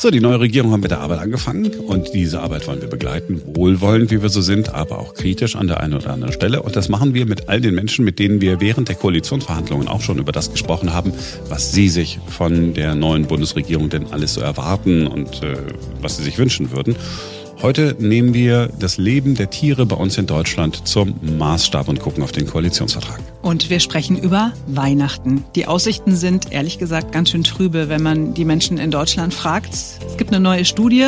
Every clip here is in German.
So, die neue Regierung hat mit der Arbeit angefangen und diese Arbeit wollen wir begleiten, wohlwollend, wie wir so sind, aber auch kritisch an der einen oder anderen Stelle. Und das machen wir mit all den Menschen, mit denen wir während der Koalitionsverhandlungen auch schon über das gesprochen haben, was sie sich von der neuen Bundesregierung denn alles so erwarten und äh, was sie sich wünschen würden. Heute nehmen wir das Leben der Tiere bei uns in Deutschland zum Maßstab und gucken auf den Koalitionsvertrag. Und wir sprechen über Weihnachten. Die Aussichten sind ehrlich gesagt ganz schön trübe, wenn man die Menschen in Deutschland fragt. Es gibt eine neue Studie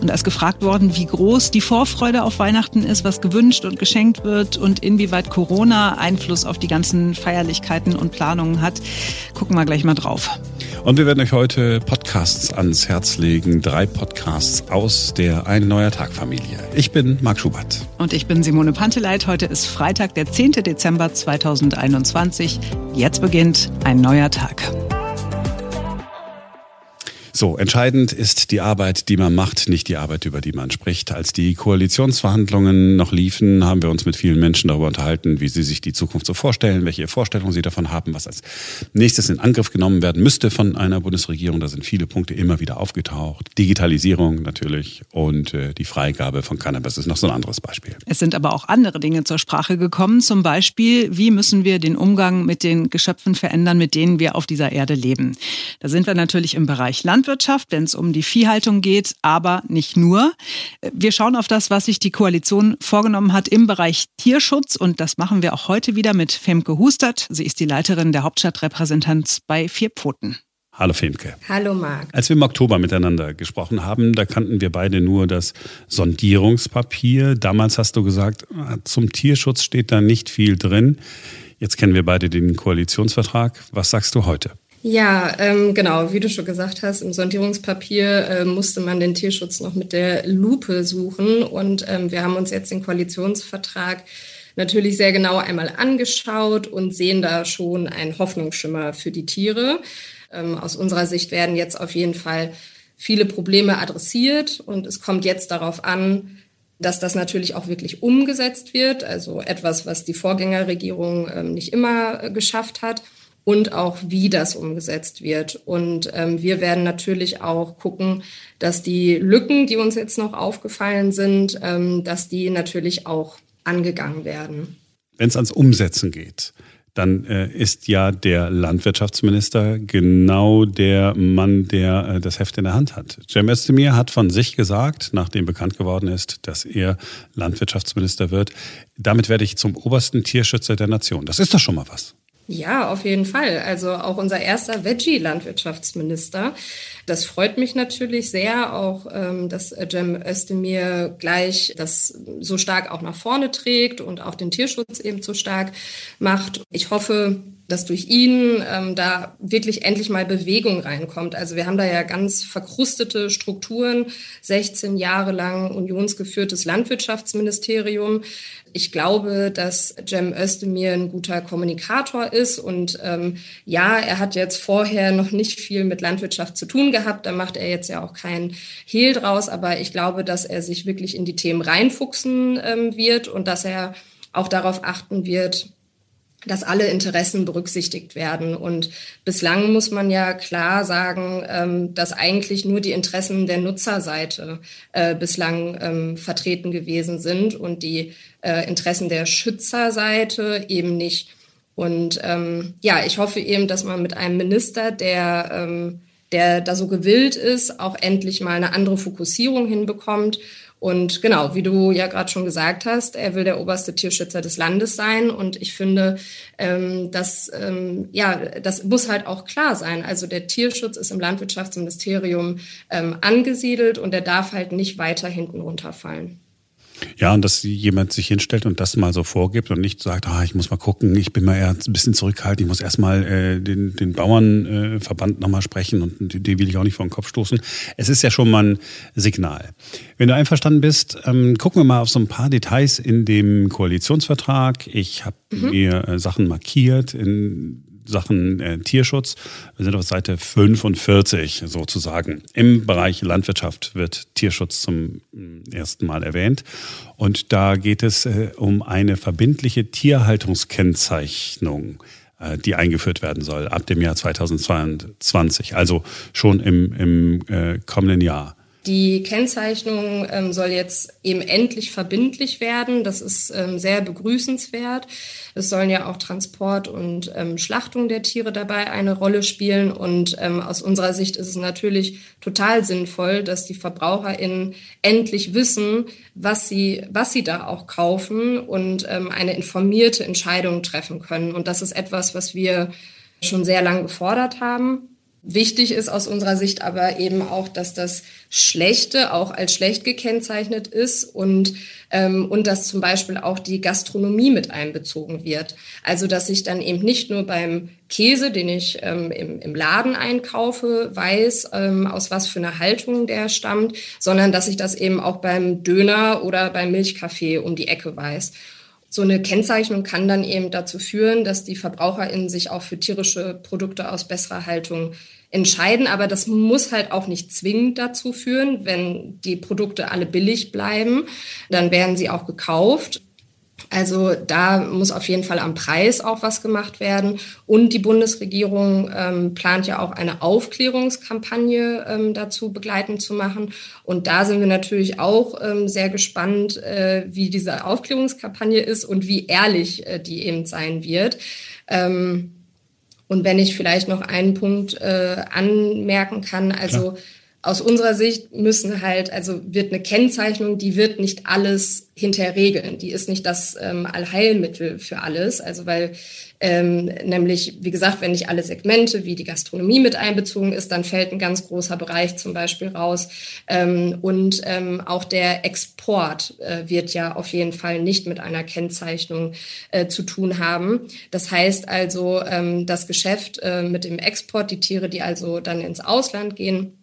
und da ist gefragt worden, wie groß die Vorfreude auf Weihnachten ist, was gewünscht und geschenkt wird und inwieweit Corona Einfluss auf die ganzen Feierlichkeiten und Planungen hat. Gucken wir gleich mal drauf. Und wir werden euch heute Podcasts ans Herz legen. Drei Podcasts aus der Ein Neuer Tag Familie. Ich bin Marc Schubert. Und ich bin Simone Panteleit. Heute ist Freitag, der 10. Dezember 2021. Jetzt beginnt ein neuer Tag. So, entscheidend ist die Arbeit, die man macht, nicht die Arbeit, über die man spricht. Als die Koalitionsverhandlungen noch liefen, haben wir uns mit vielen Menschen darüber unterhalten, wie sie sich die Zukunft so vorstellen, welche Vorstellungen sie davon haben, was als nächstes in Angriff genommen werden müsste von einer Bundesregierung. Da sind viele Punkte immer wieder aufgetaucht. Digitalisierung natürlich und äh, die Freigabe von Cannabis ist noch so ein anderes Beispiel. Es sind aber auch andere Dinge zur Sprache gekommen. Zum Beispiel, wie müssen wir den Umgang mit den Geschöpfen verändern, mit denen wir auf dieser Erde leben. Da sind wir natürlich im Bereich Land Landwirtschaft, wenn es um die Viehhaltung geht, aber nicht nur. Wir schauen auf das, was sich die Koalition vorgenommen hat im Bereich Tierschutz und das machen wir auch heute wieder mit Femke Hustert. Sie ist die Leiterin der Hauptstadtrepräsentanz bei Vier Pfoten. Hallo Femke. Hallo Marc. Als wir im Oktober miteinander gesprochen haben, da kannten wir beide nur das Sondierungspapier. Damals hast du gesagt, zum Tierschutz steht da nicht viel drin. Jetzt kennen wir beide den Koalitionsvertrag. Was sagst du heute? Ja, ähm, genau, wie du schon gesagt hast, im Sondierungspapier äh, musste man den Tierschutz noch mit der Lupe suchen und ähm, wir haben uns jetzt den Koalitionsvertrag natürlich sehr genau einmal angeschaut und sehen da schon einen Hoffnungsschimmer für die Tiere. Ähm, aus unserer Sicht werden jetzt auf jeden Fall viele Probleme adressiert und es kommt jetzt darauf an, dass das natürlich auch wirklich umgesetzt wird, also etwas, was die Vorgängerregierung ähm, nicht immer äh, geschafft hat und auch wie das umgesetzt wird. Und ähm, wir werden natürlich auch gucken, dass die Lücken, die uns jetzt noch aufgefallen sind, ähm, dass die natürlich auch angegangen werden. Wenn es ans Umsetzen geht, dann äh, ist ja der Landwirtschaftsminister genau der Mann, der äh, das Heft in der Hand hat. Cem Özdemir hat von sich gesagt, nachdem bekannt geworden ist, dass er Landwirtschaftsminister wird, damit werde ich zum obersten Tierschützer der Nation. Das ist doch schon mal was. Ja, auf jeden Fall. Also auch unser erster Veggie-Landwirtschaftsminister. Das freut mich natürlich sehr, auch ähm, dass Cem Özdemir gleich das so stark auch nach vorne trägt und auch den Tierschutz eben so stark macht. Ich hoffe, dass durch ihn ähm, da wirklich endlich mal Bewegung reinkommt. Also wir haben da ja ganz verkrustete Strukturen, 16 Jahre lang unionsgeführtes Landwirtschaftsministerium. Ich glaube, dass Cem Özdemir ein guter Kommunikator ist und ähm, ja, er hat jetzt vorher noch nicht viel mit Landwirtschaft zu tun gehabt. Da macht er jetzt ja auch keinen Hehl draus, aber ich glaube, dass er sich wirklich in die Themen reinfuchsen ähm, wird und dass er auch darauf achten wird, dass alle Interessen berücksichtigt werden. Und bislang muss man ja klar sagen, ähm, dass eigentlich nur die Interessen der Nutzerseite äh, bislang ähm, vertreten gewesen sind und die äh, Interessen der Schützerseite eben nicht. Und ähm, ja, ich hoffe eben, dass man mit einem Minister, der, der da so gewillt ist, auch endlich mal eine andere Fokussierung hinbekommt und genau, wie du ja gerade schon gesagt hast, er will der oberste Tierschützer des Landes sein. Und ich finde, ähm, dass, ähm, ja, das muss halt auch klar sein. Also der Tierschutz ist im Landwirtschaftsministerium ähm, angesiedelt und der darf halt nicht weiter hinten runterfallen. Ja, und dass jemand sich hinstellt und das mal so vorgibt und nicht sagt, ah, ich muss mal gucken, ich bin mal eher ein bisschen zurückhaltend, ich muss erstmal äh, den, den Bauernverband äh, nochmal sprechen und den will ich auch nicht vor den Kopf stoßen. Es ist ja schon mal ein Signal. Wenn du einverstanden bist, ähm, gucken wir mal auf so ein paar Details in dem Koalitionsvertrag. Ich habe mhm. mir äh, Sachen markiert in Sachen äh, Tierschutz. Wir sind auf Seite 45 sozusagen. Im Bereich Landwirtschaft wird Tierschutz zum mm, ersten Mal erwähnt. Und da geht es äh, um eine verbindliche Tierhaltungskennzeichnung. äh, die eingeführt werden soll ab dem Jahr 2022, also schon im, im äh, kommenden Jahr. Die Kennzeichnung ähm, soll jetzt eben endlich verbindlich werden. Das ist ähm, sehr begrüßenswert. Es sollen ja auch Transport und ähm, Schlachtung der Tiere dabei eine Rolle spielen. Und ähm, aus unserer Sicht ist es natürlich total sinnvoll, dass die VerbraucherInnen endlich wissen, was sie, was sie da auch kaufen und ähm, eine informierte Entscheidung treffen können. Und das ist etwas, was wir schon sehr lange gefordert haben. Wichtig ist aus unserer Sicht aber eben auch, dass das Schlechte auch als schlecht gekennzeichnet ist und, ähm, und dass zum Beispiel auch die Gastronomie mit einbezogen wird. Also dass ich dann eben nicht nur beim Käse, den ich ähm, im, im Laden einkaufe, weiß, ähm, aus was für einer Haltung der stammt, sondern dass ich das eben auch beim Döner oder beim Milchkaffee um die Ecke weiß. So eine Kennzeichnung kann dann eben dazu führen, dass die VerbraucherInnen sich auch für tierische Produkte aus besserer Haltung entscheiden. Aber das muss halt auch nicht zwingend dazu führen. Wenn die Produkte alle billig bleiben, dann werden sie auch gekauft. Also da muss auf jeden Fall am Preis auch was gemacht werden. Und die Bundesregierung ähm, plant ja auch eine Aufklärungskampagne ähm, dazu begleitend zu machen. Und da sind wir natürlich auch ähm, sehr gespannt, äh, wie diese Aufklärungskampagne ist und wie ehrlich äh, die eben sein wird. Ähm, und wenn ich vielleicht noch einen Punkt äh, anmerken kann, also Klar. Aus unserer Sicht müssen halt, also wird eine Kennzeichnung, die wird nicht alles hinterher regeln. Die ist nicht das ähm, Allheilmittel für alles. Also weil ähm, nämlich, wie gesagt, wenn nicht alle Segmente wie die Gastronomie mit einbezogen ist, dann fällt ein ganz großer Bereich zum Beispiel raus. Ähm, und ähm, auch der Export äh, wird ja auf jeden Fall nicht mit einer Kennzeichnung äh, zu tun haben. Das heißt also, ähm, das Geschäft äh, mit dem Export, die Tiere, die also dann ins Ausland gehen,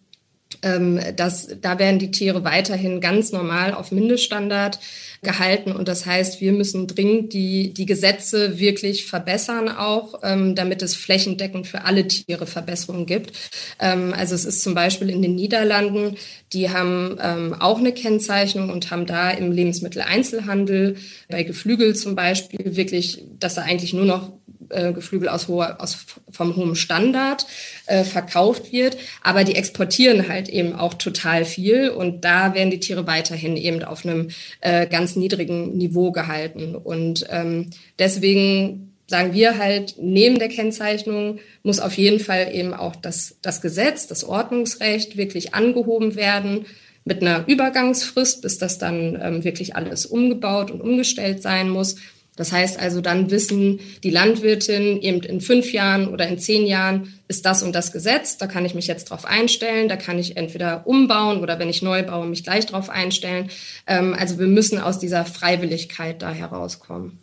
ähm, das, da werden die Tiere weiterhin ganz normal auf Mindeststandard gehalten. Und das heißt, wir müssen dringend die, die Gesetze wirklich verbessern auch, ähm, damit es flächendeckend für alle Tiere Verbesserungen gibt. Ähm, also es ist zum Beispiel in den Niederlanden, die haben ähm, auch eine Kennzeichnung und haben da im Lebensmitteleinzelhandel bei Geflügel zum Beispiel wirklich, dass da eigentlich nur noch äh, Geflügel aus, hoher, aus vom hohen Standard äh, verkauft wird. Aber die exportieren halt eben auch total viel und da werden die Tiere weiterhin eben auf einem äh, ganz niedrigen Niveau gehalten. Und ähm, deswegen sagen wir halt, neben der Kennzeichnung muss auf jeden Fall eben auch das, das Gesetz, das Ordnungsrecht wirklich angehoben werden mit einer Übergangsfrist, bis das dann ähm, wirklich alles umgebaut und umgestellt sein muss. Das heißt also, dann wissen die Landwirtin eben in fünf Jahren oder in zehn Jahren ist das und das Gesetz, da kann ich mich jetzt drauf einstellen, da kann ich entweder umbauen oder wenn ich neu baue, mich gleich drauf einstellen. Ähm, also wir müssen aus dieser Freiwilligkeit da herauskommen.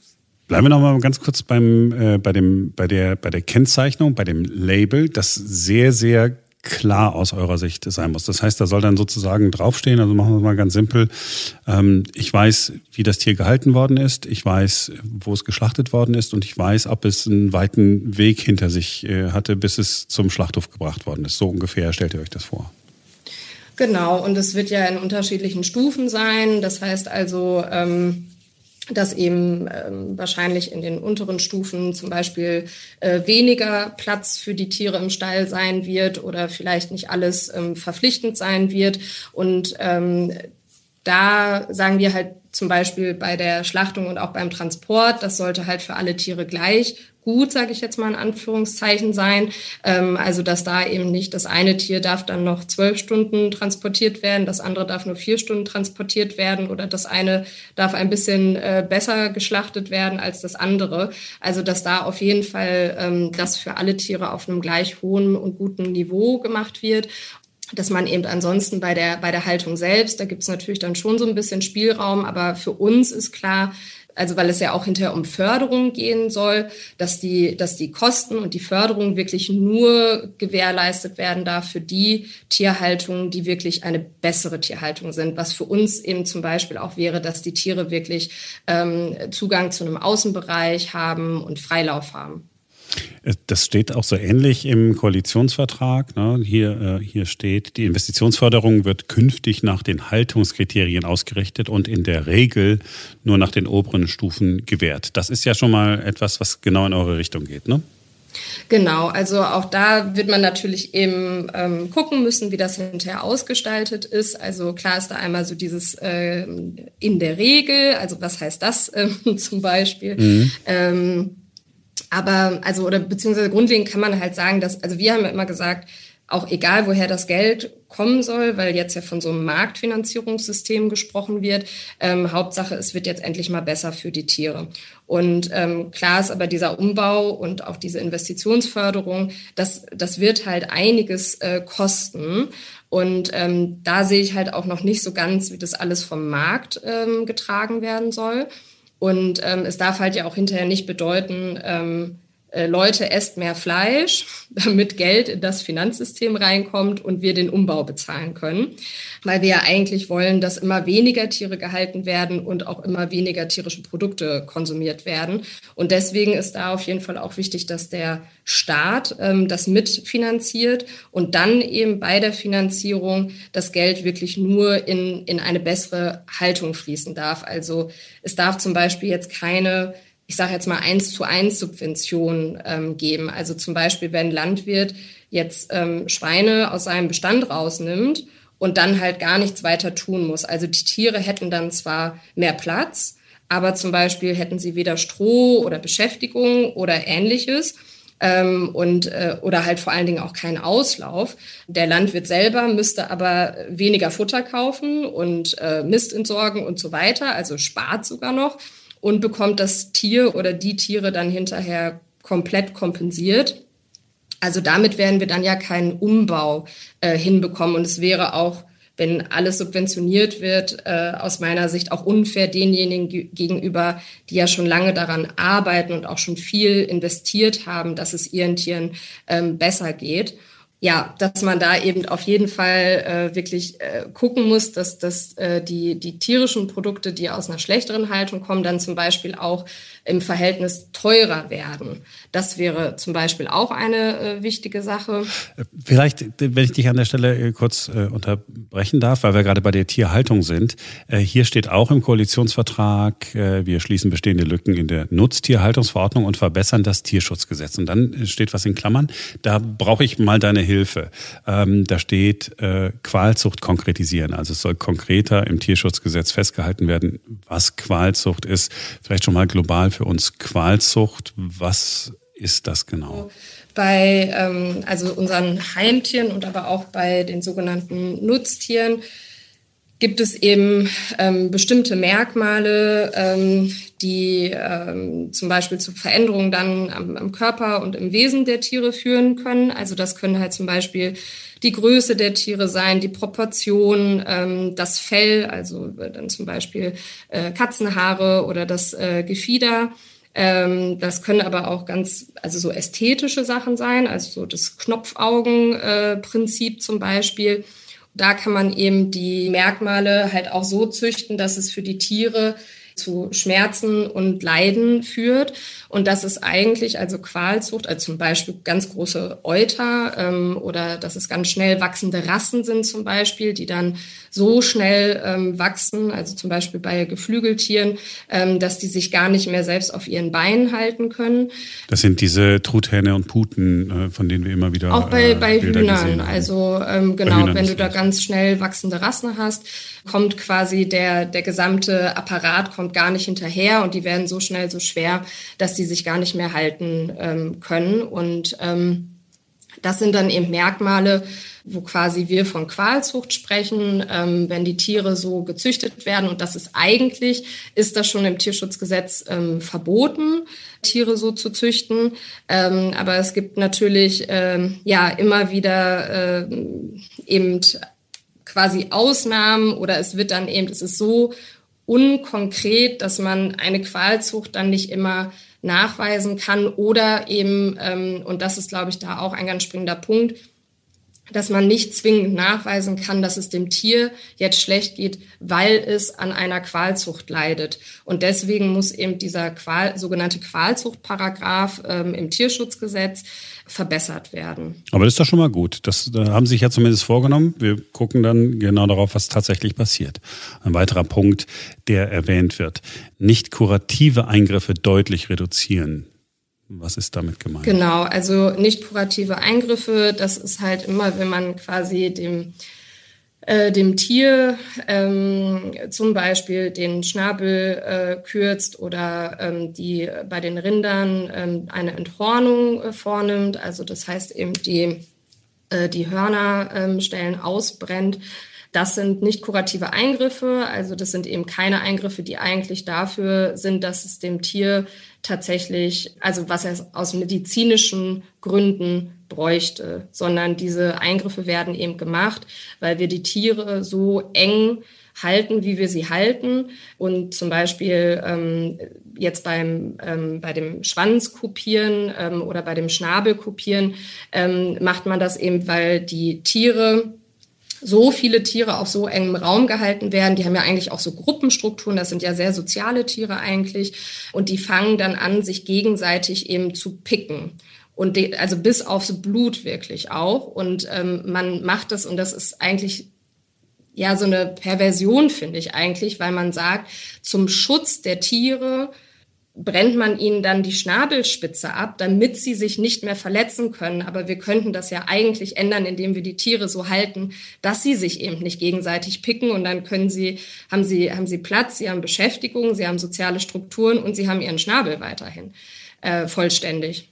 Bleiben wir noch mal ganz kurz beim, äh, bei, dem, bei, der, bei der Kennzeichnung, bei dem Label, das sehr, sehr klar aus eurer Sicht sein muss. Das heißt, da soll dann sozusagen draufstehen, also machen wir es mal ganz simpel, ähm, ich weiß, wie das Tier gehalten worden ist, ich weiß, wo es geschlachtet worden ist und ich weiß, ob es einen weiten Weg hinter sich äh, hatte, bis es zum Schlachthof gebracht worden ist. So ungefähr stellt ihr euch das vor. Genau, und es wird ja in unterschiedlichen Stufen sein. Das heißt also, ähm, dass eben ähm, wahrscheinlich in den unteren Stufen zum Beispiel äh, weniger Platz für die Tiere im Stall sein wird oder vielleicht nicht alles ähm, verpflichtend sein wird. Und ähm, da sagen wir halt zum Beispiel bei der Schlachtung und auch beim Transport, das sollte halt für alle Tiere gleich gut, sage ich jetzt mal in Anführungszeichen sein. Ähm, also dass da eben nicht das eine Tier darf dann noch zwölf Stunden transportiert werden, das andere darf nur vier Stunden transportiert werden oder das eine darf ein bisschen äh, besser geschlachtet werden als das andere. Also dass da auf jeden Fall ähm, das für alle Tiere auf einem gleich hohen und guten Niveau gemacht wird dass man eben ansonsten bei der, bei der Haltung selbst, da gibt es natürlich dann schon so ein bisschen Spielraum, aber für uns ist klar, also weil es ja auch hinterher um Förderung gehen soll, dass die, dass die Kosten und die Förderung wirklich nur gewährleistet werden darf für die Tierhaltungen, die wirklich eine bessere Tierhaltung sind. Was für uns eben zum Beispiel auch wäre, dass die Tiere wirklich ähm, Zugang zu einem Außenbereich haben und Freilauf haben. Das steht auch so ähnlich im Koalitionsvertrag. Ne? Hier, äh, hier steht, die Investitionsförderung wird künftig nach den Haltungskriterien ausgerichtet und in der Regel nur nach den oberen Stufen gewährt. Das ist ja schon mal etwas, was genau in eure Richtung geht, ne? Genau, also auch da wird man natürlich eben ähm, gucken müssen, wie das hinterher ausgestaltet ist. Also klar ist da einmal so dieses äh, in der Regel, also was heißt das äh, zum Beispiel? Mhm. Ähm, aber also oder beziehungsweise grundlegend kann man halt sagen, dass also wir haben ja immer gesagt, auch egal woher das Geld kommen soll, weil jetzt ja von so einem Marktfinanzierungssystem gesprochen wird. Ähm, Hauptsache, es wird jetzt endlich mal besser für die Tiere. Und ähm, klar ist aber dieser Umbau und auch diese Investitionsförderung, das, das wird halt einiges äh, kosten. Und ähm, da sehe ich halt auch noch nicht so ganz, wie das alles vom Markt ähm, getragen werden soll. Und ähm, es darf halt ja auch hinterher nicht bedeuten, ähm, äh, Leute, esst mehr Fleisch, damit Geld in das Finanzsystem reinkommt und wir den Umbau bezahlen können. Weil wir ja eigentlich wollen, dass immer weniger Tiere gehalten werden und auch immer weniger tierische Produkte konsumiert werden. Und deswegen ist da auf jeden Fall auch wichtig, dass der Staat ähm, das mitfinanziert und dann eben bei der Finanzierung das Geld wirklich nur in, in eine bessere Haltung fließen darf. Also es darf zum Beispiel jetzt keine ich sage jetzt mal, eins zu eins Subvention ähm, geben. Also zum Beispiel, wenn Landwirt jetzt ähm, Schweine aus seinem Bestand rausnimmt und dann halt gar nichts weiter tun muss. Also die Tiere hätten dann zwar mehr Platz, aber zum Beispiel hätten sie weder Stroh oder Beschäftigung oder ähnliches. Ähm, und äh, oder halt vor allen Dingen auch keinen Auslauf. Der Landwirt selber müsste aber weniger Futter kaufen und äh, Mist entsorgen und so weiter, also spart sogar noch und bekommt das Tier oder die Tiere dann hinterher komplett kompensiert. Also damit werden wir dann ja keinen Umbau äh, hinbekommen und es wäre auch, wenn alles subventioniert wird, äh, aus meiner Sicht auch unfair denjenigen gegenüber, die ja schon lange daran arbeiten und auch schon viel investiert haben, dass es ihren Tieren ähm, besser geht ja, dass man da eben auf jeden Fall äh, wirklich äh, gucken muss, dass, dass äh, die, die tierischen Produkte, die aus einer schlechteren Haltung kommen, dann zum Beispiel auch im Verhältnis teurer werden. Das wäre zum Beispiel auch eine äh, wichtige Sache. Vielleicht, wenn ich dich an der Stelle äh, kurz äh, unterbrechen darf, weil wir gerade bei der Tierhaltung sind. Äh, hier steht auch im Koalitionsvertrag, äh, wir schließen bestehende Lücken in der Nutztierhaltungsverordnung und verbessern das Tierschutzgesetz. Und dann steht was in Klammern. Da brauche ich mal deine Hilfe. Ähm, da steht äh, Qualzucht konkretisieren. Also es soll konkreter im Tierschutzgesetz festgehalten werden, was Qualzucht ist. Vielleicht schon mal global für uns Qualzucht. Was ist das genau? Bei ähm, also unseren Heimtieren und aber auch bei den sogenannten Nutztieren gibt es eben ähm, bestimmte Merkmale, ähm, die ähm, zum Beispiel zu Veränderungen dann am, am, Körper und im Wesen der Tiere führen können. Also das können halt zum Beispiel die Größe der Tiere sein, die Proportion, ähm, das Fell, also dann zum Beispiel äh, Katzenhaare oder das äh, Gefieder. Ähm, das können aber auch ganz, also so ästhetische Sachen sein, also so das Knopfaugenprinzip äh, zum Beispiel. Da kann man eben die Merkmale halt auch so züchten, dass es für die Tiere zu Schmerzen und Leiden führt. Und das ist eigentlich also Qualzucht, also zum Beispiel ganz große Euter ähm, oder dass es ganz schnell wachsende Rassen sind zum Beispiel, die dann so schnell ähm, wachsen, also zum Beispiel bei Geflügeltieren, ähm, dass die sich gar nicht mehr selbst auf ihren Beinen halten können. Das sind diese Truthähne und Puten, äh, von denen wir immer wieder auch bei, äh, bei Hühnern. Also ähm, genau, wenn du da ganz schnell wachsende Rassen hast, kommt quasi der der gesamte Apparat kommt gar nicht hinterher und die werden so schnell so schwer, dass die sich gar nicht mehr halten ähm, können. Und ähm, das sind dann eben Merkmale, wo quasi wir von Qualzucht sprechen, ähm, wenn die Tiere so gezüchtet werden. Und das ist eigentlich, ist das schon im Tierschutzgesetz ähm, verboten, Tiere so zu züchten. Ähm, aber es gibt natürlich ähm, ja immer wieder äh, eben quasi Ausnahmen oder es wird dann eben, es ist so unkonkret, dass man eine Qualzucht dann nicht immer nachweisen kann oder eben, ähm, und das ist, glaube ich, da auch ein ganz springender Punkt, dass man nicht zwingend nachweisen kann, dass es dem Tier jetzt schlecht geht, weil es an einer Qualzucht leidet. Und deswegen muss eben dieser Qual, sogenannte Qualzuchtparagraph ähm, im Tierschutzgesetz verbessert werden. Aber das ist doch schon mal gut. Das da haben Sie sich ja zumindest vorgenommen. Wir gucken dann genau darauf, was tatsächlich passiert. Ein weiterer Punkt, der erwähnt wird. Nicht kurative Eingriffe deutlich reduzieren. Was ist damit gemeint? Genau, also nicht kurative Eingriffe, das ist halt immer, wenn man quasi dem äh, dem Tier ähm, zum Beispiel den Schnabel äh, kürzt oder ähm, die bei den Rindern ähm, eine Enthornung äh, vornimmt, also das heißt eben die, äh, die Hörnerstellen ähm, ausbrennt. Das sind nicht kurative Eingriffe, also das sind eben keine Eingriffe, die eigentlich dafür sind, dass es dem Tier tatsächlich, also was er aus medizinischen Gründen bräuchte, sondern diese Eingriffe werden eben gemacht, weil wir die Tiere so eng halten, wie wir sie halten. Und zum Beispiel ähm, jetzt beim, ähm, bei dem Schwanzkopieren ähm, oder bei dem Schnabelkopieren ähm, macht man das eben, weil die Tiere so viele Tiere auf so engem Raum gehalten werden. Die haben ja eigentlich auch so Gruppenstrukturen. Das sind ja sehr soziale Tiere eigentlich. Und die fangen dann an, sich gegenseitig eben zu picken. Und de, also bis aufs Blut wirklich auch. Und ähm, man macht das und das ist eigentlich ja so eine Perversion, finde ich eigentlich, weil man sagt, zum Schutz der Tiere brennt man ihnen dann die Schnabelspitze ab, damit sie sich nicht mehr verletzen können. Aber wir könnten das ja eigentlich ändern, indem wir die Tiere so halten, dass sie sich eben nicht gegenseitig picken und dann können sie, haben sie, haben sie Platz, sie haben Beschäftigung, sie haben soziale Strukturen und sie haben ihren Schnabel weiterhin äh, vollständig.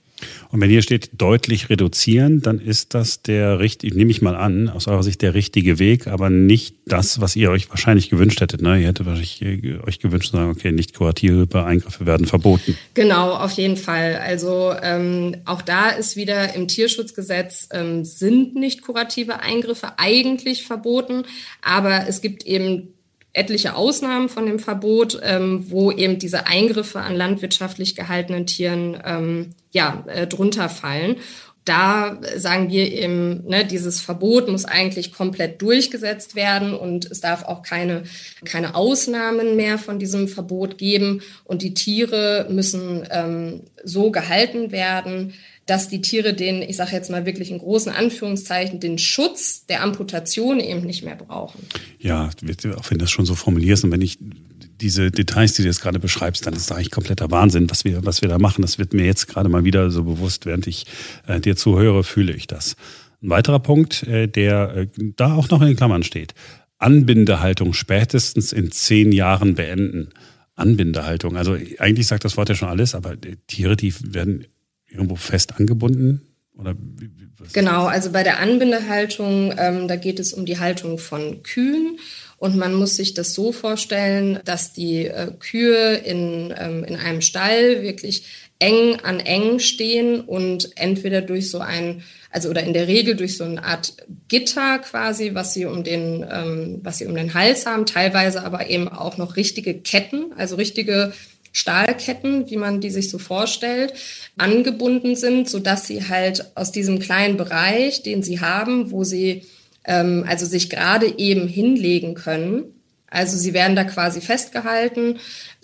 Und wenn hier steht deutlich reduzieren, dann ist das der richtig, nehme ich mal an, aus eurer Sicht der richtige Weg, aber nicht das, was ihr euch wahrscheinlich gewünscht hättet. Ne? Ihr hättet wahrscheinlich äh, euch gewünscht zu sagen, okay, nicht kurative Eingriffe werden verboten. Genau, auf jeden Fall. Also ähm, auch da ist wieder im Tierschutzgesetz ähm, sind nicht kurative Eingriffe eigentlich verboten, aber es gibt eben etliche Ausnahmen von dem Verbot, ähm, wo eben diese Eingriffe an landwirtschaftlich gehaltenen Tieren ähm, ja, äh, drunter fallen. Da sagen wir eben, ne, dieses Verbot muss eigentlich komplett durchgesetzt werden und es darf auch keine, keine Ausnahmen mehr von diesem Verbot geben. Und die Tiere müssen ähm, so gehalten werden, dass die Tiere den, ich sage jetzt mal wirklich in großen Anführungszeichen, den Schutz der Amputation eben nicht mehr brauchen. Ja, auch wenn du das schon so formulierst und wenn ich diese Details, die du jetzt gerade beschreibst, dann ist das eigentlich kompletter Wahnsinn, was wir, was wir da machen. Das wird mir jetzt gerade mal wieder so bewusst, während ich äh, dir zuhöre, fühle ich das. Ein weiterer Punkt, äh, der äh, da auch noch in den Klammern steht. Anbindehaltung spätestens in zehn Jahren beenden. Anbindehaltung. Also eigentlich sagt das Wort ja schon alles, aber Tiere, die werden irgendwo fest angebunden? Oder genau, also bei der Anbindehaltung, ähm, da geht es um die Haltung von Kühen. Und man muss sich das so vorstellen, dass die äh, Kühe in, ähm, in einem Stall wirklich eng an eng stehen und entweder durch so ein, also oder in der Regel durch so eine Art Gitter quasi, was sie um den, ähm, was sie um den Hals haben, teilweise aber eben auch noch richtige Ketten, also richtige Stahlketten, wie man die sich so vorstellt, angebunden sind, so dass sie halt aus diesem kleinen Bereich, den sie haben, wo sie ähm, also sich gerade eben hinlegen können, also sie werden da quasi festgehalten.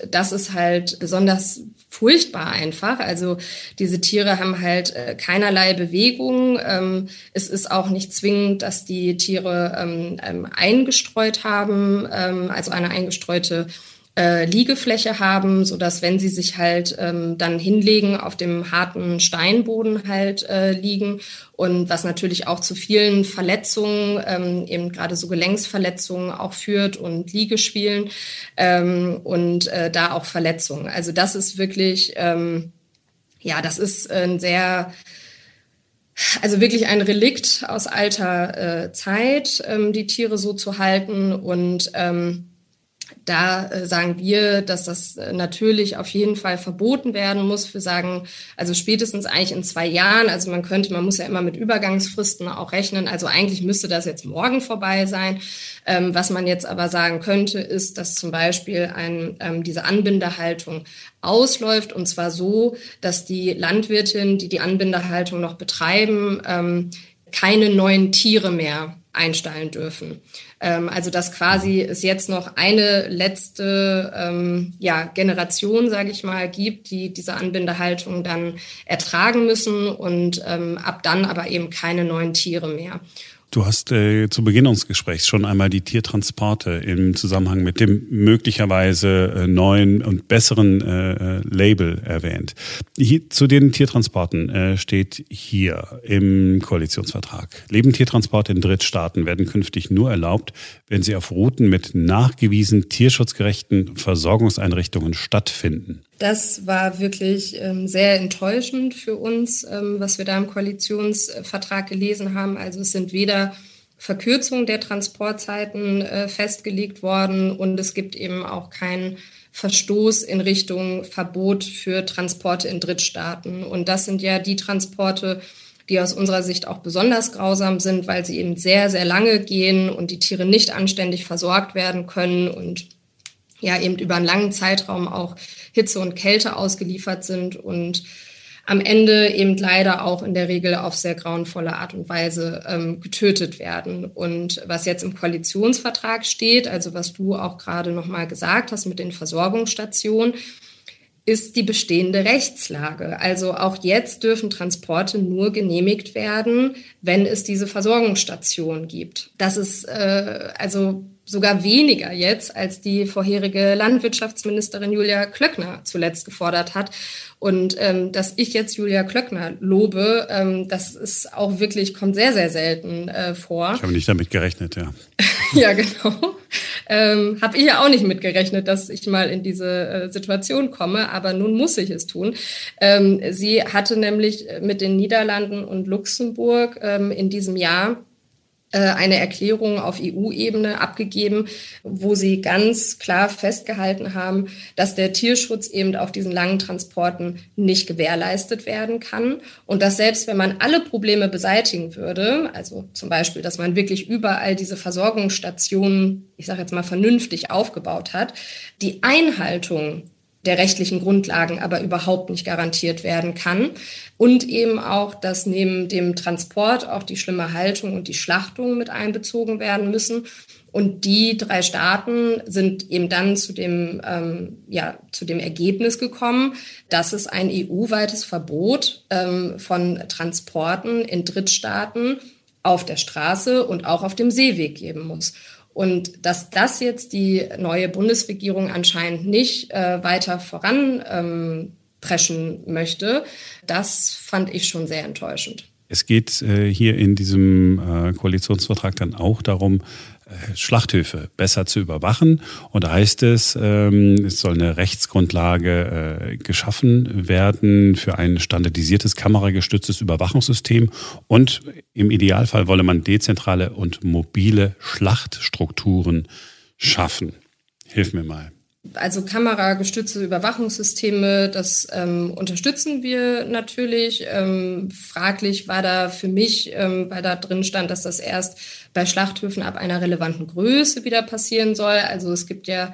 Das ist halt besonders furchtbar einfach. Also diese Tiere haben halt äh, keinerlei Bewegung. Ähm, es ist auch nicht zwingend, dass die Tiere ähm, ähm, eingestreut haben, also eine eingestreute äh, Liegefläche haben, so dass wenn sie sich halt ähm, dann hinlegen, auf dem harten Steinboden halt äh, liegen und was natürlich auch zu vielen Verletzungen, ähm, eben gerade so Gelenksverletzungen auch führt und Liegespielen ähm, und äh, da auch Verletzungen. Also das ist wirklich, ähm, ja, das ist ein sehr also wirklich ein Relikt aus alter äh, Zeit, ähm, die Tiere so zu halten und ähm, da äh, sagen wir, dass das äh, natürlich auf jeden Fall verboten werden muss. Wir sagen, also spätestens eigentlich in zwei Jahren, also man könnte, man muss ja immer mit Übergangsfristen auch rechnen, also eigentlich müsste das jetzt morgen vorbei sein. Ähm, was man jetzt aber sagen könnte, ist, dass zum Beispiel ein, ähm, diese Anbindehaltung ausläuft und zwar so, dass die Landwirtin, die die Anbindehaltung noch betreiben, ähm, keine neuen Tiere mehr einstellen dürfen. Ähm, also dass quasi es jetzt noch eine letzte ähm, ja, Generation, sage ich mal, gibt, die diese Anbindehaltung dann ertragen müssen und ähm, ab dann aber eben keine neuen Tiere mehr. Du hast äh, zu Beginn unseres Gesprächs schon einmal die Tiertransporte im Zusammenhang mit dem möglicherweise äh, neuen und besseren äh, äh Label erwähnt. Hier, zu den Tiertransporten äh, steht hier im Koalitionsvertrag. Lebendtiertransporte in Drittstaaten werden künftig nur erlaubt, wenn sie auf Routen mit nachgewiesen tierschutzgerechten Versorgungseinrichtungen stattfinden. Das war wirklich ähm, sehr enttäuschend für uns, ähm, was wir da im Koalitionsvertrag gelesen haben. Also es sind weder Verkürzungen der Transportzeiten äh, festgelegt worden und es gibt eben auch keinen Verstoß in Richtung Verbot für Transporte in Drittstaaten. Und das sind ja die Transporte, die aus unserer Sicht auch besonders grausam sind, weil sie eben sehr, sehr lange gehen und die Tiere nicht anständig versorgt werden können und ja eben über einen langen Zeitraum auch Hitze und Kälte ausgeliefert sind und am Ende eben leider auch in der Regel auf sehr grauenvolle Art und Weise ähm, getötet werden. Und was jetzt im Koalitionsvertrag steht, also was du auch gerade nochmal gesagt hast mit den Versorgungsstationen, ist die bestehende Rechtslage. Also auch jetzt dürfen Transporte nur genehmigt werden, wenn es diese Versorgungsstation gibt. Das ist äh, also sogar weniger jetzt, als die vorherige Landwirtschaftsministerin Julia Klöckner zuletzt gefordert hat. Und ähm, dass ich jetzt Julia Klöckner lobe, ähm, das ist auch wirklich, kommt sehr, sehr selten äh, vor. Ich habe nicht damit gerechnet, ja. ja, genau. Ähm, habe ich ja auch nicht mitgerechnet, dass ich mal in diese äh, Situation komme, aber nun muss ich es tun. Ähm, sie hatte nämlich mit den Niederlanden und Luxemburg ähm, in diesem Jahr eine Erklärung auf EU-Ebene abgegeben, wo sie ganz klar festgehalten haben, dass der Tierschutz eben auf diesen langen Transporten nicht gewährleistet werden kann. Und dass selbst wenn man alle Probleme beseitigen würde, also zum Beispiel, dass man wirklich überall diese Versorgungsstationen, ich sage jetzt mal vernünftig aufgebaut hat, die Einhaltung der rechtlichen Grundlagen aber überhaupt nicht garantiert werden kann. Und eben auch, dass neben dem Transport auch die schlimme Haltung und die Schlachtung mit einbezogen werden müssen. Und die drei Staaten sind eben dann zu dem, ähm, ja, zu dem Ergebnis gekommen, dass es ein EU-weites Verbot ähm, von Transporten in Drittstaaten auf der Straße und auch auf dem Seeweg geben muss. Und dass das jetzt die neue Bundesregierung anscheinend nicht äh, weiter voran ähm, möchte, das fand ich schon sehr enttäuschend. Es geht äh, hier in diesem äh, Koalitionsvertrag dann auch darum, Schlachthöfe besser zu überwachen. Und da heißt es, ähm, es soll eine Rechtsgrundlage äh, geschaffen werden für ein standardisiertes kameragestütztes Überwachungssystem. Und im Idealfall wolle man dezentrale und mobile Schlachtstrukturen schaffen. Hilf mir mal. Also kameragestützte Überwachungssysteme, das ähm, unterstützen wir natürlich. Ähm, fraglich war da für mich, ähm, weil da drin stand, dass das erst bei Schlachthöfen ab einer relevanten Größe wieder passieren soll. Also es gibt ja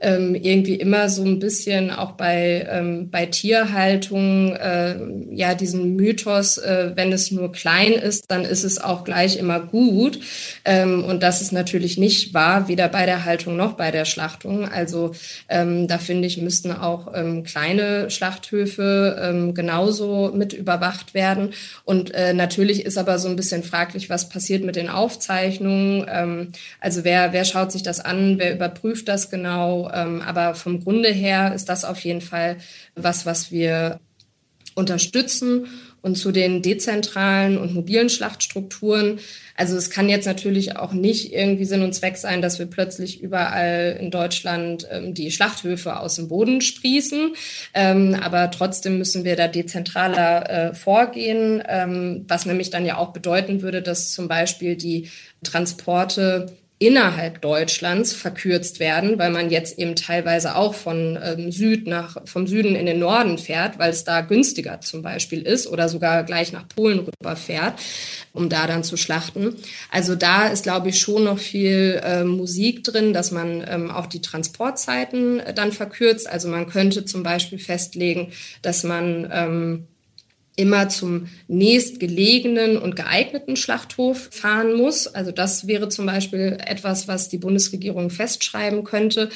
ähm, irgendwie immer so ein bisschen auch bei, ähm, bei Tierhaltung, äh, ja, diesen Mythos, äh, wenn es nur klein ist, dann ist es auch gleich immer gut. Ähm, und das ist natürlich nicht wahr, weder bei der Haltung noch bei der Schlachtung. Also ähm, da finde ich, müssten auch ähm, kleine Schlachthöfe ähm, genauso mit überwacht werden. Und äh, natürlich ist aber so ein bisschen fraglich, was passiert mit den Aufzeichnungen. Also wer, wer schaut sich das an, wer überprüft das genau? Ähm, aber vom Grunde her ist das auf jeden Fall was, was wir unterstützen. Und zu den dezentralen und mobilen Schlachtstrukturen. Also es kann jetzt natürlich auch nicht irgendwie Sinn und Zweck sein, dass wir plötzlich überall in Deutschland ähm, die Schlachthöfe aus dem Boden sprießen. Ähm, aber trotzdem müssen wir da dezentraler äh, vorgehen, ähm, was nämlich dann ja auch bedeuten würde, dass zum Beispiel die Transporte innerhalb Deutschlands verkürzt werden, weil man jetzt eben teilweise auch von ähm, Süd nach, vom Süden in den Norden fährt, weil es da günstiger zum Beispiel ist oder sogar gleich nach Polen rüber fährt, um da dann zu schlachten. Also da ist, glaube ich, schon noch viel äh, Musik drin, dass man ähm, auch die Transportzeiten äh, dann verkürzt. Also man könnte zum Beispiel festlegen, dass man ähm, immer zum nächstgelegenen und geeigneten Schlachthof fahren muss. Also das wäre zum Beispiel etwas, was die Bundesregierung festschreiben könnte.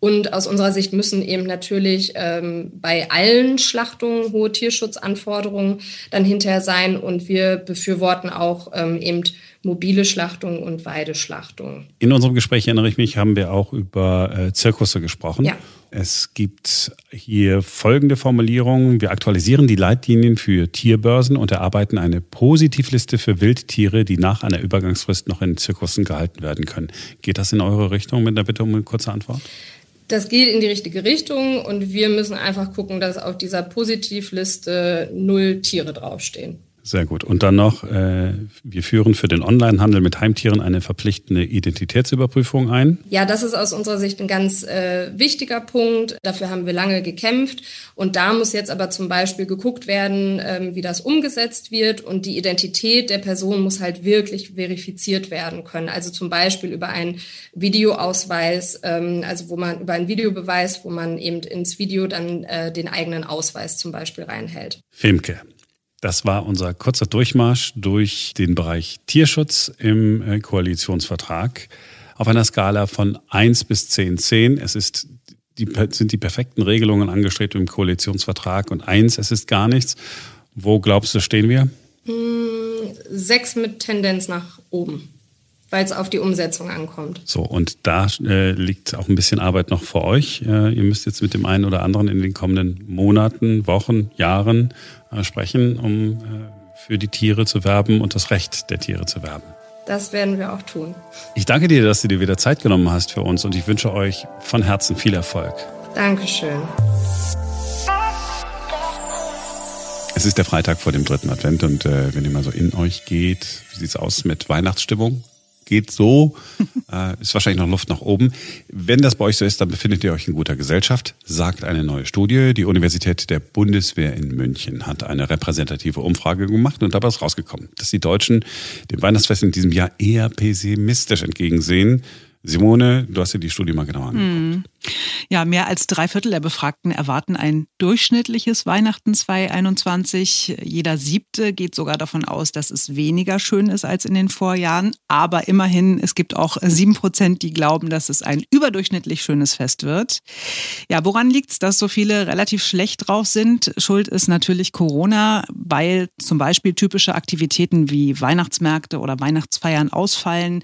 Und aus unserer Sicht müssen eben natürlich ähm, bei allen Schlachtungen hohe Tierschutzanforderungen dann hinterher sein. Und wir befürworten auch ähm, eben mobile Schlachtungen und Weideschlachtungen. In unserem Gespräch erinnere ich mich, haben wir auch über äh, Zirkusse gesprochen. Ja. Es gibt hier folgende Formulierung. Wir aktualisieren die Leitlinien für Tierbörsen und erarbeiten eine Positivliste für Wildtiere, die nach einer Übergangsfrist noch in Zirkussen gehalten werden können. Geht das in eure Richtung mit einer Bitte um eine kurze Antwort? Das geht in die richtige Richtung und wir müssen einfach gucken, dass auf dieser Positivliste null Tiere draufstehen. Sehr gut. Und dann noch, äh, wir führen für den Onlinehandel mit Heimtieren eine verpflichtende Identitätsüberprüfung ein. Ja, das ist aus unserer Sicht ein ganz äh, wichtiger Punkt. Dafür haben wir lange gekämpft. Und da muss jetzt aber zum Beispiel geguckt werden, ähm, wie das umgesetzt wird. Und die Identität der Person muss halt wirklich verifiziert werden können. Also zum Beispiel über einen Videoausweis, ähm, also wo man über einen Videobeweis, wo man eben ins Video dann äh, den eigenen Ausweis zum Beispiel reinhält. Femke. Das war unser kurzer Durchmarsch durch den Bereich Tierschutz im äh, Koalitionsvertrag auf einer Skala von 1 bis 10. 10, es ist die, sind die perfekten Regelungen angestrebt im Koalitionsvertrag und 1, es ist gar nichts. Wo glaubst du, stehen wir? Hm, sechs mit Tendenz nach oben weil es auf die Umsetzung ankommt. So, und da äh, liegt auch ein bisschen Arbeit noch vor euch. Äh, ihr müsst jetzt mit dem einen oder anderen in den kommenden Monaten, Wochen, Jahren äh, sprechen, um äh, für die Tiere zu werben und das Recht der Tiere zu werben. Das werden wir auch tun. Ich danke dir, dass du dir wieder Zeit genommen hast für uns und ich wünsche euch von Herzen viel Erfolg. Dankeschön. Es ist der Freitag vor dem dritten Advent und äh, wenn ihr mal so in euch geht, wie sieht es aus mit Weihnachtsstimmung? Geht so. äh, ist wahrscheinlich noch Luft nach oben. Wenn das bei euch so ist, dann befindet ihr euch in guter Gesellschaft, sagt eine neue Studie. Die Universität der Bundeswehr in München hat eine repräsentative Umfrage gemacht und dabei ist rausgekommen, dass die Deutschen dem Weihnachtsfest in diesem Jahr eher pessimistisch entgegensehen. Simone, du hast dir die Studie mal genauer angeguckt. Hm. Ja, mehr als drei Viertel der Befragten erwarten ein durchschnittliches Weihnachten 2021. Jeder siebte geht sogar davon aus, dass es weniger schön ist als in den Vorjahren. Aber immerhin, es gibt auch sieben Prozent, die glauben, dass es ein überdurchschnittlich schönes Fest wird. Ja, woran liegt es, dass so viele relativ schlecht drauf sind? Schuld ist natürlich Corona, weil zum Beispiel typische Aktivitäten wie Weihnachtsmärkte oder Weihnachtsfeiern ausfallen.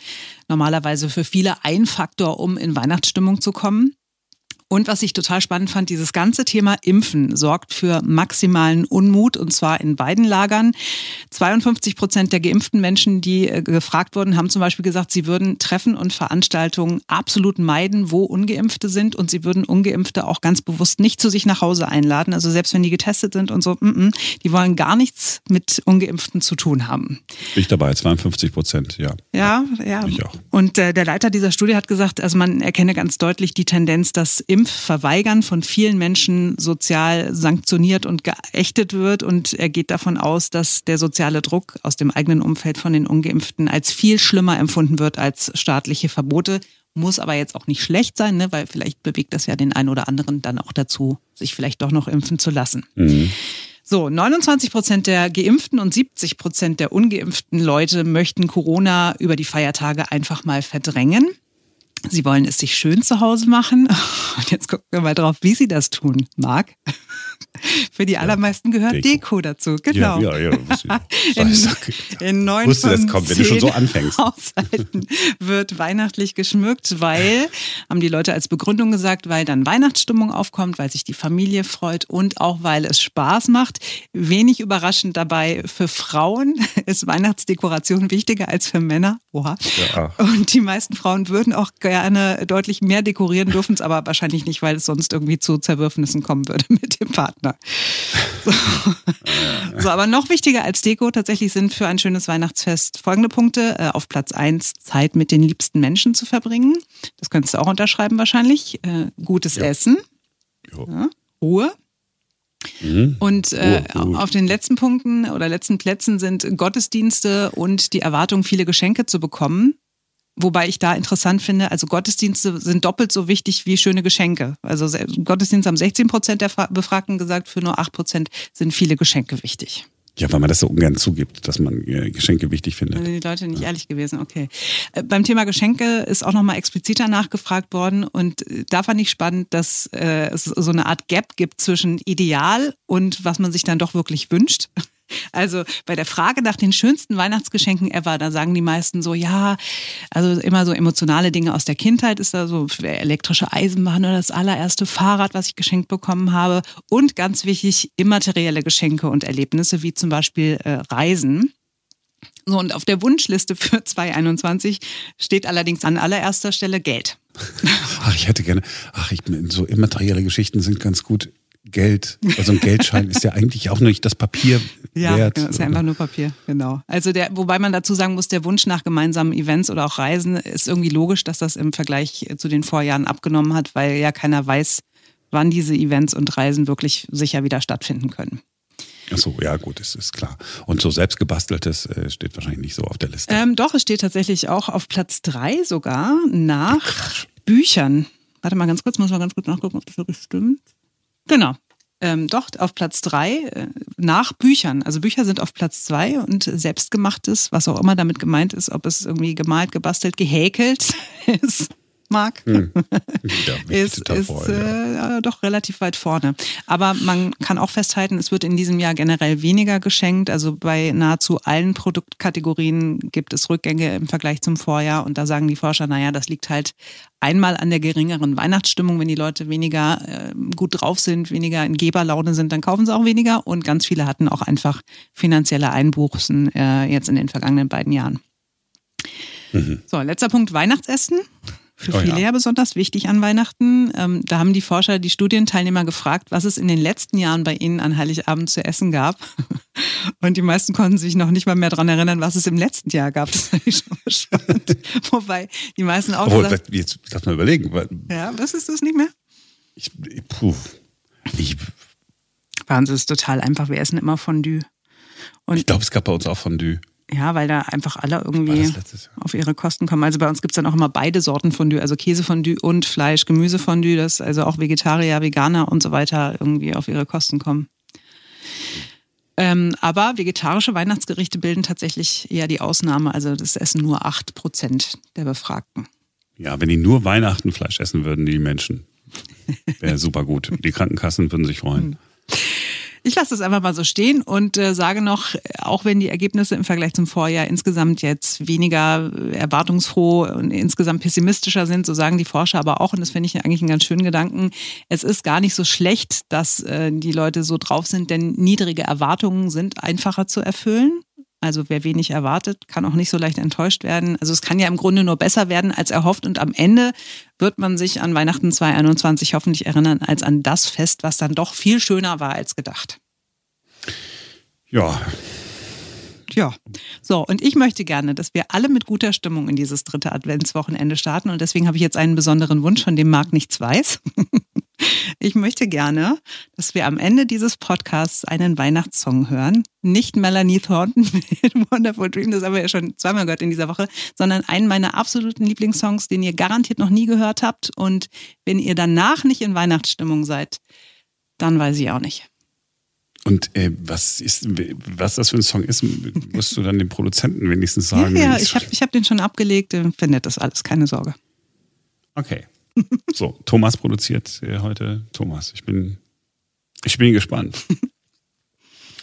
Normalerweise für viele ein Faktor, um in Weihnachtsstimmung zu kommen. Und was ich total spannend fand, dieses ganze Thema Impfen sorgt für maximalen Unmut und zwar in beiden Lagern. 52 Prozent der geimpften Menschen, die äh, gefragt wurden, haben zum Beispiel gesagt, sie würden Treffen und Veranstaltungen absolut meiden, wo Ungeimpfte sind und sie würden Ungeimpfte auch ganz bewusst nicht zu sich nach Hause einladen. Also selbst wenn die getestet sind und so, mm -mm, die wollen gar nichts mit Ungeimpften zu tun haben. Ich dabei, 52 Prozent, ja. Ja, ja. Ich auch. Und äh, der Leiter dieser Studie hat gesagt, also man erkenne ganz deutlich die Tendenz, dass Impfverweigern von vielen Menschen sozial sanktioniert und geächtet wird. Und er geht davon aus, dass der soziale Druck aus dem eigenen Umfeld von den Ungeimpften als viel schlimmer empfunden wird als staatliche Verbote. Muss aber jetzt auch nicht schlecht sein, ne? weil vielleicht bewegt das ja den einen oder anderen dann auch dazu, sich vielleicht doch noch impfen zu lassen. Mhm. So, 29 Prozent der Geimpften und 70 Prozent der ungeimpften Leute möchten Corona über die Feiertage einfach mal verdrängen. Sie wollen es sich schön zu Hause machen. Und jetzt gucken wir mal drauf, wie Sie das tun, Marc. Für die allermeisten gehört Deko, Deko dazu. Genau. Ja, ja, ja. in, in neun Wusste, das kommt, wenn du schon so anfängst. Haushalten wird weihnachtlich geschmückt, weil, haben die Leute als Begründung gesagt, weil dann Weihnachtsstimmung aufkommt, weil sich die Familie freut und auch weil es Spaß macht. Wenig überraschend dabei, für Frauen ist Weihnachtsdekoration wichtiger als für Männer. Oha. Ja. Und die meisten Frauen würden auch gerne deutlich mehr dekorieren, dürfen es aber wahrscheinlich nicht, weil es sonst irgendwie zu Zerwürfnissen kommen würde mit dem Partner. So. so. aber noch wichtiger als Deko tatsächlich sind für ein schönes Weihnachtsfest folgende Punkte. Äh, auf Platz eins Zeit mit den liebsten Menschen zu verbringen. Das könntest du auch unterschreiben wahrscheinlich. Äh, gutes ja. Essen. Ja. Ruhe. Mhm. Und äh, oh, auf den letzten Punkten oder letzten Plätzen sind Gottesdienste und die Erwartung, viele Geschenke zu bekommen. Wobei ich da interessant finde, also Gottesdienste sind doppelt so wichtig wie schöne Geschenke. Also Gottesdienste haben 16 Prozent der Befragten gesagt, für nur 8 Prozent sind viele Geschenke wichtig. Ja, weil man das so ungern zugibt, dass man äh, Geschenke wichtig findet. Also die Leute nicht ehrlich gewesen, okay. Äh, beim Thema Geschenke ist auch nochmal expliziter nachgefragt worden und äh, da fand ich spannend, dass es so eine Art Gap gibt zwischen Ideal und was man sich dann doch wirklich wünscht. Also bei der Frage nach den schönsten Weihnachtsgeschenken ever, da sagen die meisten so, ja, also immer so emotionale Dinge aus der Kindheit ist da so elektrische Eisenbahn oder das allererste Fahrrad, was ich geschenkt bekommen habe. Und ganz wichtig, immaterielle Geschenke und Erlebnisse, wie zum Beispiel äh, Reisen. So, und auf der Wunschliste für 2021 steht allerdings an allererster Stelle Geld. Ach, ich hätte gerne, ach, ich, so immaterielle Geschichten sind ganz gut. Geld, also ein Geldschein ist ja eigentlich auch nicht das Papier ja, wert. Ja, ist ja einfach nur Papier, genau. Also der, wobei man dazu sagen muss, der Wunsch nach gemeinsamen Events oder auch Reisen ist irgendwie logisch, dass das im Vergleich zu den Vorjahren abgenommen hat, weil ja keiner weiß, wann diese Events und Reisen wirklich sicher wieder stattfinden können. Ach so, ja gut, das ist klar. Und so selbstgebasteltes äh, steht wahrscheinlich nicht so auf der Liste. Ähm, doch, es steht tatsächlich auch auf Platz drei sogar nach Büchern. Warte mal ganz kurz, muss mal ganz kurz nachgucken, ob das wirklich stimmt. Genau. Ähm, doch, auf Platz drei äh, nach Büchern. Also Bücher sind auf Platz zwei und selbstgemachtes, was auch immer damit gemeint ist, ob es irgendwie gemalt, gebastelt, gehäkelt ist mag, hm. ja, ist, ist ja. äh, doch relativ weit vorne. Aber man kann auch festhalten, es wird in diesem Jahr generell weniger geschenkt. Also bei nahezu allen Produktkategorien gibt es Rückgänge im Vergleich zum Vorjahr. Und da sagen die Forscher, naja, das liegt halt einmal an der geringeren Weihnachtsstimmung. Wenn die Leute weniger äh, gut drauf sind, weniger in Geberlaune sind, dann kaufen sie auch weniger. Und ganz viele hatten auch einfach finanzielle Einbußen äh, jetzt in den vergangenen beiden Jahren. Mhm. So, letzter Punkt, Weihnachtsessen für oh, viele ja. ja. besonders wichtig an Weihnachten. Ähm, da haben die Forscher die Studienteilnehmer gefragt, was es in den letzten Jahren bei ihnen an Heiligabend zu essen gab. Und die meisten konnten sich noch nicht mal mehr daran erinnern, was es im letzten Jahr gab. Das fand ich schon spannend. Wobei die meisten auch. Oh, gesagt, jetzt lass mal überlegen. Ja, was ist das nicht mehr? Ich, puh. Ich, uns ist total einfach. Wir essen immer Fondue. Und ich glaube, es gab bei uns auch Fondue. Ja, weil da einfach alle irgendwie auf ihre Kosten kommen. Also bei uns gibt es dann auch immer beide Sorten Fondue, also Käsefondue und Fleisch, Gemüsefondue, dass also auch Vegetarier, Veganer und so weiter irgendwie auf ihre Kosten kommen. Ähm, aber vegetarische Weihnachtsgerichte bilden tatsächlich eher die Ausnahme. Also das essen nur 8 Prozent der Befragten. Ja, wenn die nur Weihnachten Fleisch essen würden, die Menschen, wäre super gut. Die Krankenkassen würden sich freuen. Ich lasse das einfach mal so stehen und äh, sage noch, auch wenn die Ergebnisse im Vergleich zum Vorjahr insgesamt jetzt weniger erwartungsfroh und insgesamt pessimistischer sind, so sagen die Forscher aber auch, und das finde ich eigentlich einen ganz schönen Gedanken, es ist gar nicht so schlecht, dass äh, die Leute so drauf sind, denn niedrige Erwartungen sind einfacher zu erfüllen. Also wer wenig erwartet, kann auch nicht so leicht enttäuscht werden. Also es kann ja im Grunde nur besser werden als erhofft und am Ende wird man sich an Weihnachten 2021 hoffentlich erinnern als an das Fest, was dann doch viel schöner war als gedacht. Ja. Ja. So, und ich möchte gerne, dass wir alle mit guter Stimmung in dieses dritte Adventswochenende starten. Und deswegen habe ich jetzt einen besonderen Wunsch, von dem Marc nichts weiß. Ich möchte gerne, dass wir am Ende dieses Podcasts einen Weihnachtssong hören. Nicht Melanie Thornton mit Wonderful Dream, das haben wir ja schon zweimal gehört in dieser Woche, sondern einen meiner absoluten Lieblingssongs, den ihr garantiert noch nie gehört habt. Und wenn ihr danach nicht in Weihnachtsstimmung seid, dann weiß ich auch nicht. Und äh, was ist, was das für ein Song ist, musst du dann dem Produzenten wenigstens sagen. Ja, ja ich habe ich hab den schon abgelegt, findet das alles, keine Sorge. Okay. So, Thomas produziert äh, heute Thomas. Ich bin, ich bin gespannt.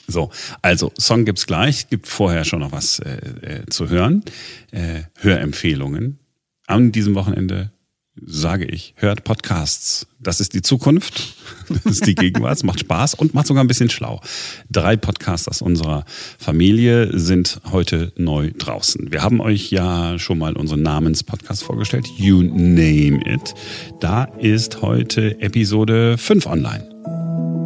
So, also Song gibt's gleich, gibt vorher schon noch was äh, äh, zu hören. Äh, Hörempfehlungen. An diesem Wochenende sage ich, hört Podcasts. Das ist die Zukunft, das ist die Gegenwart, es macht Spaß und macht sogar ein bisschen schlau. Drei Podcasts aus unserer Familie sind heute neu draußen. Wir haben euch ja schon mal unseren Namenspodcast vorgestellt, You Name It. Da ist heute Episode 5 online.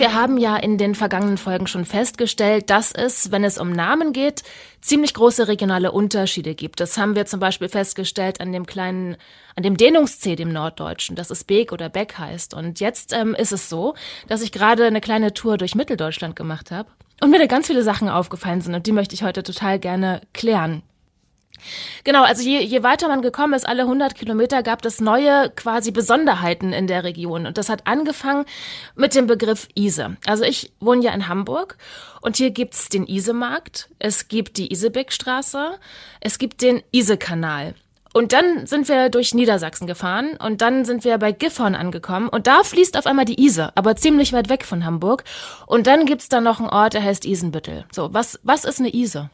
Wir haben ja in den vergangenen Folgen schon festgestellt, dass es, wenn es um Namen geht, ziemlich große regionale Unterschiede gibt. Das haben wir zum Beispiel festgestellt an dem kleinen, an dem Dehnungs-C, dem Norddeutschen, dass es Beek oder Beck heißt. Und jetzt ähm, ist es so, dass ich gerade eine kleine Tour durch Mitteldeutschland gemacht habe und mir da ganz viele Sachen aufgefallen sind und die möchte ich heute total gerne klären. Genau, also je, je weiter man gekommen ist, alle 100 Kilometer gab es neue quasi Besonderheiten in der Region. Und das hat angefangen mit dem Begriff Ise. Also ich wohne ja in Hamburg und hier gibt's den Isemarkt, es gibt die Isebeckstraße, es gibt den Isekanal. Und dann sind wir durch Niedersachsen gefahren und dann sind wir bei Gifhorn angekommen und da fließt auf einmal die Ise, aber ziemlich weit weg von Hamburg. Und dann gibt's da noch einen Ort, der heißt Isenbüttel. So, was, was ist eine Ise?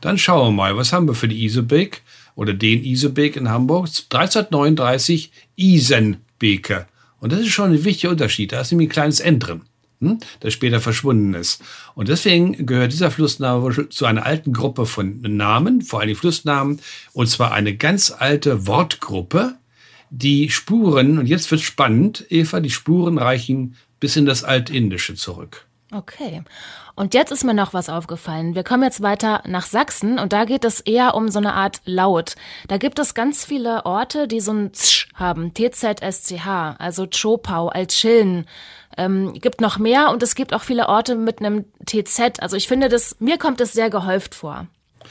Dann schauen wir mal, was haben wir für die Isebeck oder den Isebeck in Hamburg? 1339 Isenbeke. Und das ist schon ein wichtiger Unterschied. Da ist nämlich ein kleines N drin, hm, das später verschwunden ist. Und deswegen gehört dieser Flussname zu einer alten Gruppe von Namen, vor allem Flussnamen, und zwar eine ganz alte Wortgruppe. Die Spuren, und jetzt wird spannend, Eva, die Spuren reichen bis in das Altindische zurück. Okay. Und jetzt ist mir noch was aufgefallen. Wir kommen jetzt weiter nach Sachsen und da geht es eher um so eine Art Laut. Da gibt es ganz viele Orte, die so ein Tsch haben. TZSCH, also Chopau, Altschillen. Ähm, gibt noch mehr und es gibt auch viele Orte mit einem TZ. Also ich finde das, mir kommt das sehr gehäuft vor.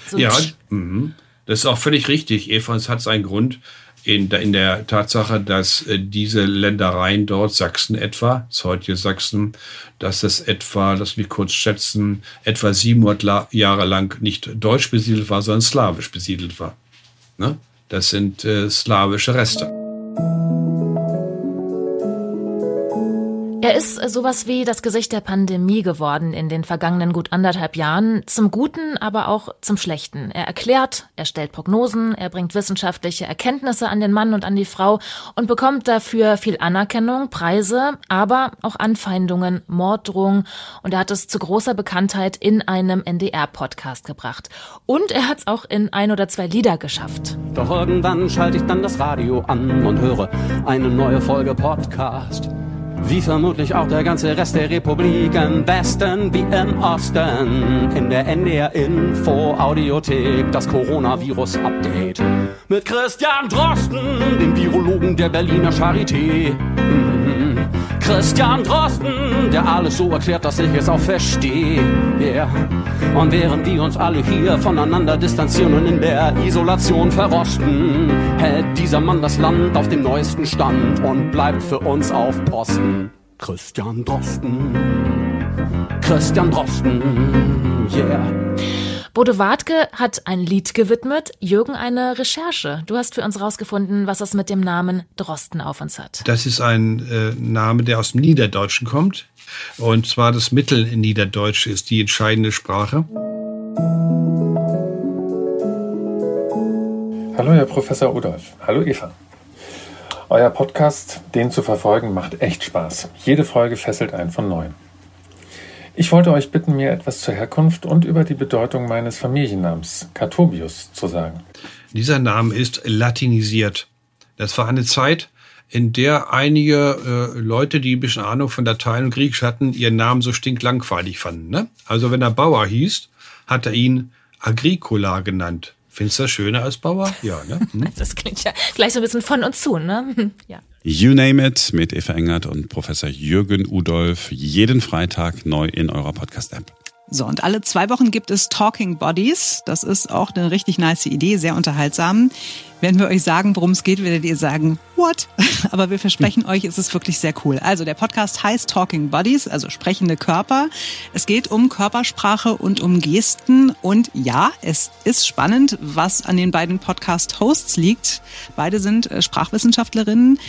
So ja, mh. das ist auch völlig richtig. Eva, es hat seinen Grund in der, in der Tatsache, dass äh, diese Ländereien dort, Sachsen etwa, das heutige Sachsen, dass es etwa, lass mich kurz schätzen, etwa 700 Jahre lang nicht deutsch besiedelt war, sondern slawisch besiedelt war. Ne? Das sind äh, slawische Reste. Er ist sowas wie das Gesicht der Pandemie geworden in den vergangenen gut anderthalb Jahren, zum Guten, aber auch zum Schlechten. Er erklärt, er stellt Prognosen, er bringt wissenschaftliche Erkenntnisse an den Mann und an die Frau und bekommt dafür viel Anerkennung, Preise, aber auch Anfeindungen, Morddrohungen und er hat es zu großer Bekanntheit in einem NDR-Podcast gebracht. Und er hat es auch in ein oder zwei Lieder geschafft. Doch irgendwann schalte ich dann das Radio an und höre eine neue Folge Podcast. Wie vermutlich auch der ganze Rest der Republik im Westen wie im Osten. In der NDR Info Audiothek das Coronavirus Update. Mit Christian Drosten, dem Virologen der Berliner Charité. Christian Drosten, der alles so erklärt, dass ich es auch verstehe. Yeah. Und während wir uns alle hier voneinander distanzieren und in der Isolation verrosten, hält dieser Mann das Land auf dem neuesten Stand und bleibt für uns auf Posten. Christian Drosten, Christian Drosten, yeah. Bodo Wartke hat ein Lied gewidmet, Jürgen eine Recherche. Du hast für uns rausgefunden, was es mit dem Namen Drosten auf uns hat. Das ist ein äh, Name, der aus dem Niederdeutschen kommt. Und zwar das Mittelniederdeutsch ist die entscheidende Sprache. Hallo, Herr Professor Rudolf. Hallo, Eva. Euer Podcast, den zu verfolgen, macht echt Spaß. Jede Folge fesselt einen von neuem. Ich wollte euch bitten, mir etwas zur Herkunft und über die Bedeutung meines Familiennamens Catobius zu sagen. Dieser Name ist latinisiert. Das war eine Zeit, in der einige äh, Leute, die ein bisschen Ahnung von Latein und Griechisch hatten, ihren Namen so stinklangweilig fanden. Ne? Also wenn er Bauer hieß, hat er ihn Agricola genannt. Findest du das schöner als Bauer? Ja, ne? Hm? Das klingt ja gleich so ein bisschen von uns zu, ne? Ja. You Name It mit Eva Engert und Professor Jürgen Udolf jeden Freitag neu in eurer Podcast-App. So, und alle zwei Wochen gibt es Talking Bodies. Das ist auch eine richtig nice Idee, sehr unterhaltsam. Wenn wir euch sagen, worum es geht, werdet ihr sagen, what? Aber wir versprechen euch, es ist wirklich sehr cool. Also der Podcast heißt Talking Bodies, also sprechende Körper. Es geht um Körpersprache und um Gesten. Und ja, es ist spannend, was an den beiden Podcast-Hosts liegt. Beide sind äh, Sprachwissenschaftlerinnen.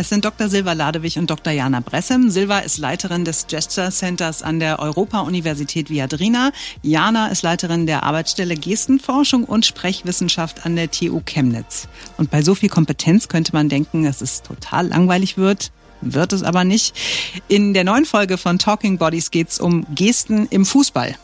Es sind Dr. Silva Ladewig und Dr. Jana Bressem. Silva ist Leiterin des Gesture Centers an der Europa-Universität Viadrina. Jana ist Leiterin der Arbeitsstelle Gestenforschung und Sprechwissenschaft an der TU Chemnitz. Und bei so viel Kompetenz könnte man denken, dass es total langweilig wird. Wird es aber nicht. In der neuen Folge von Talking Bodies geht es um Gesten im Fußball.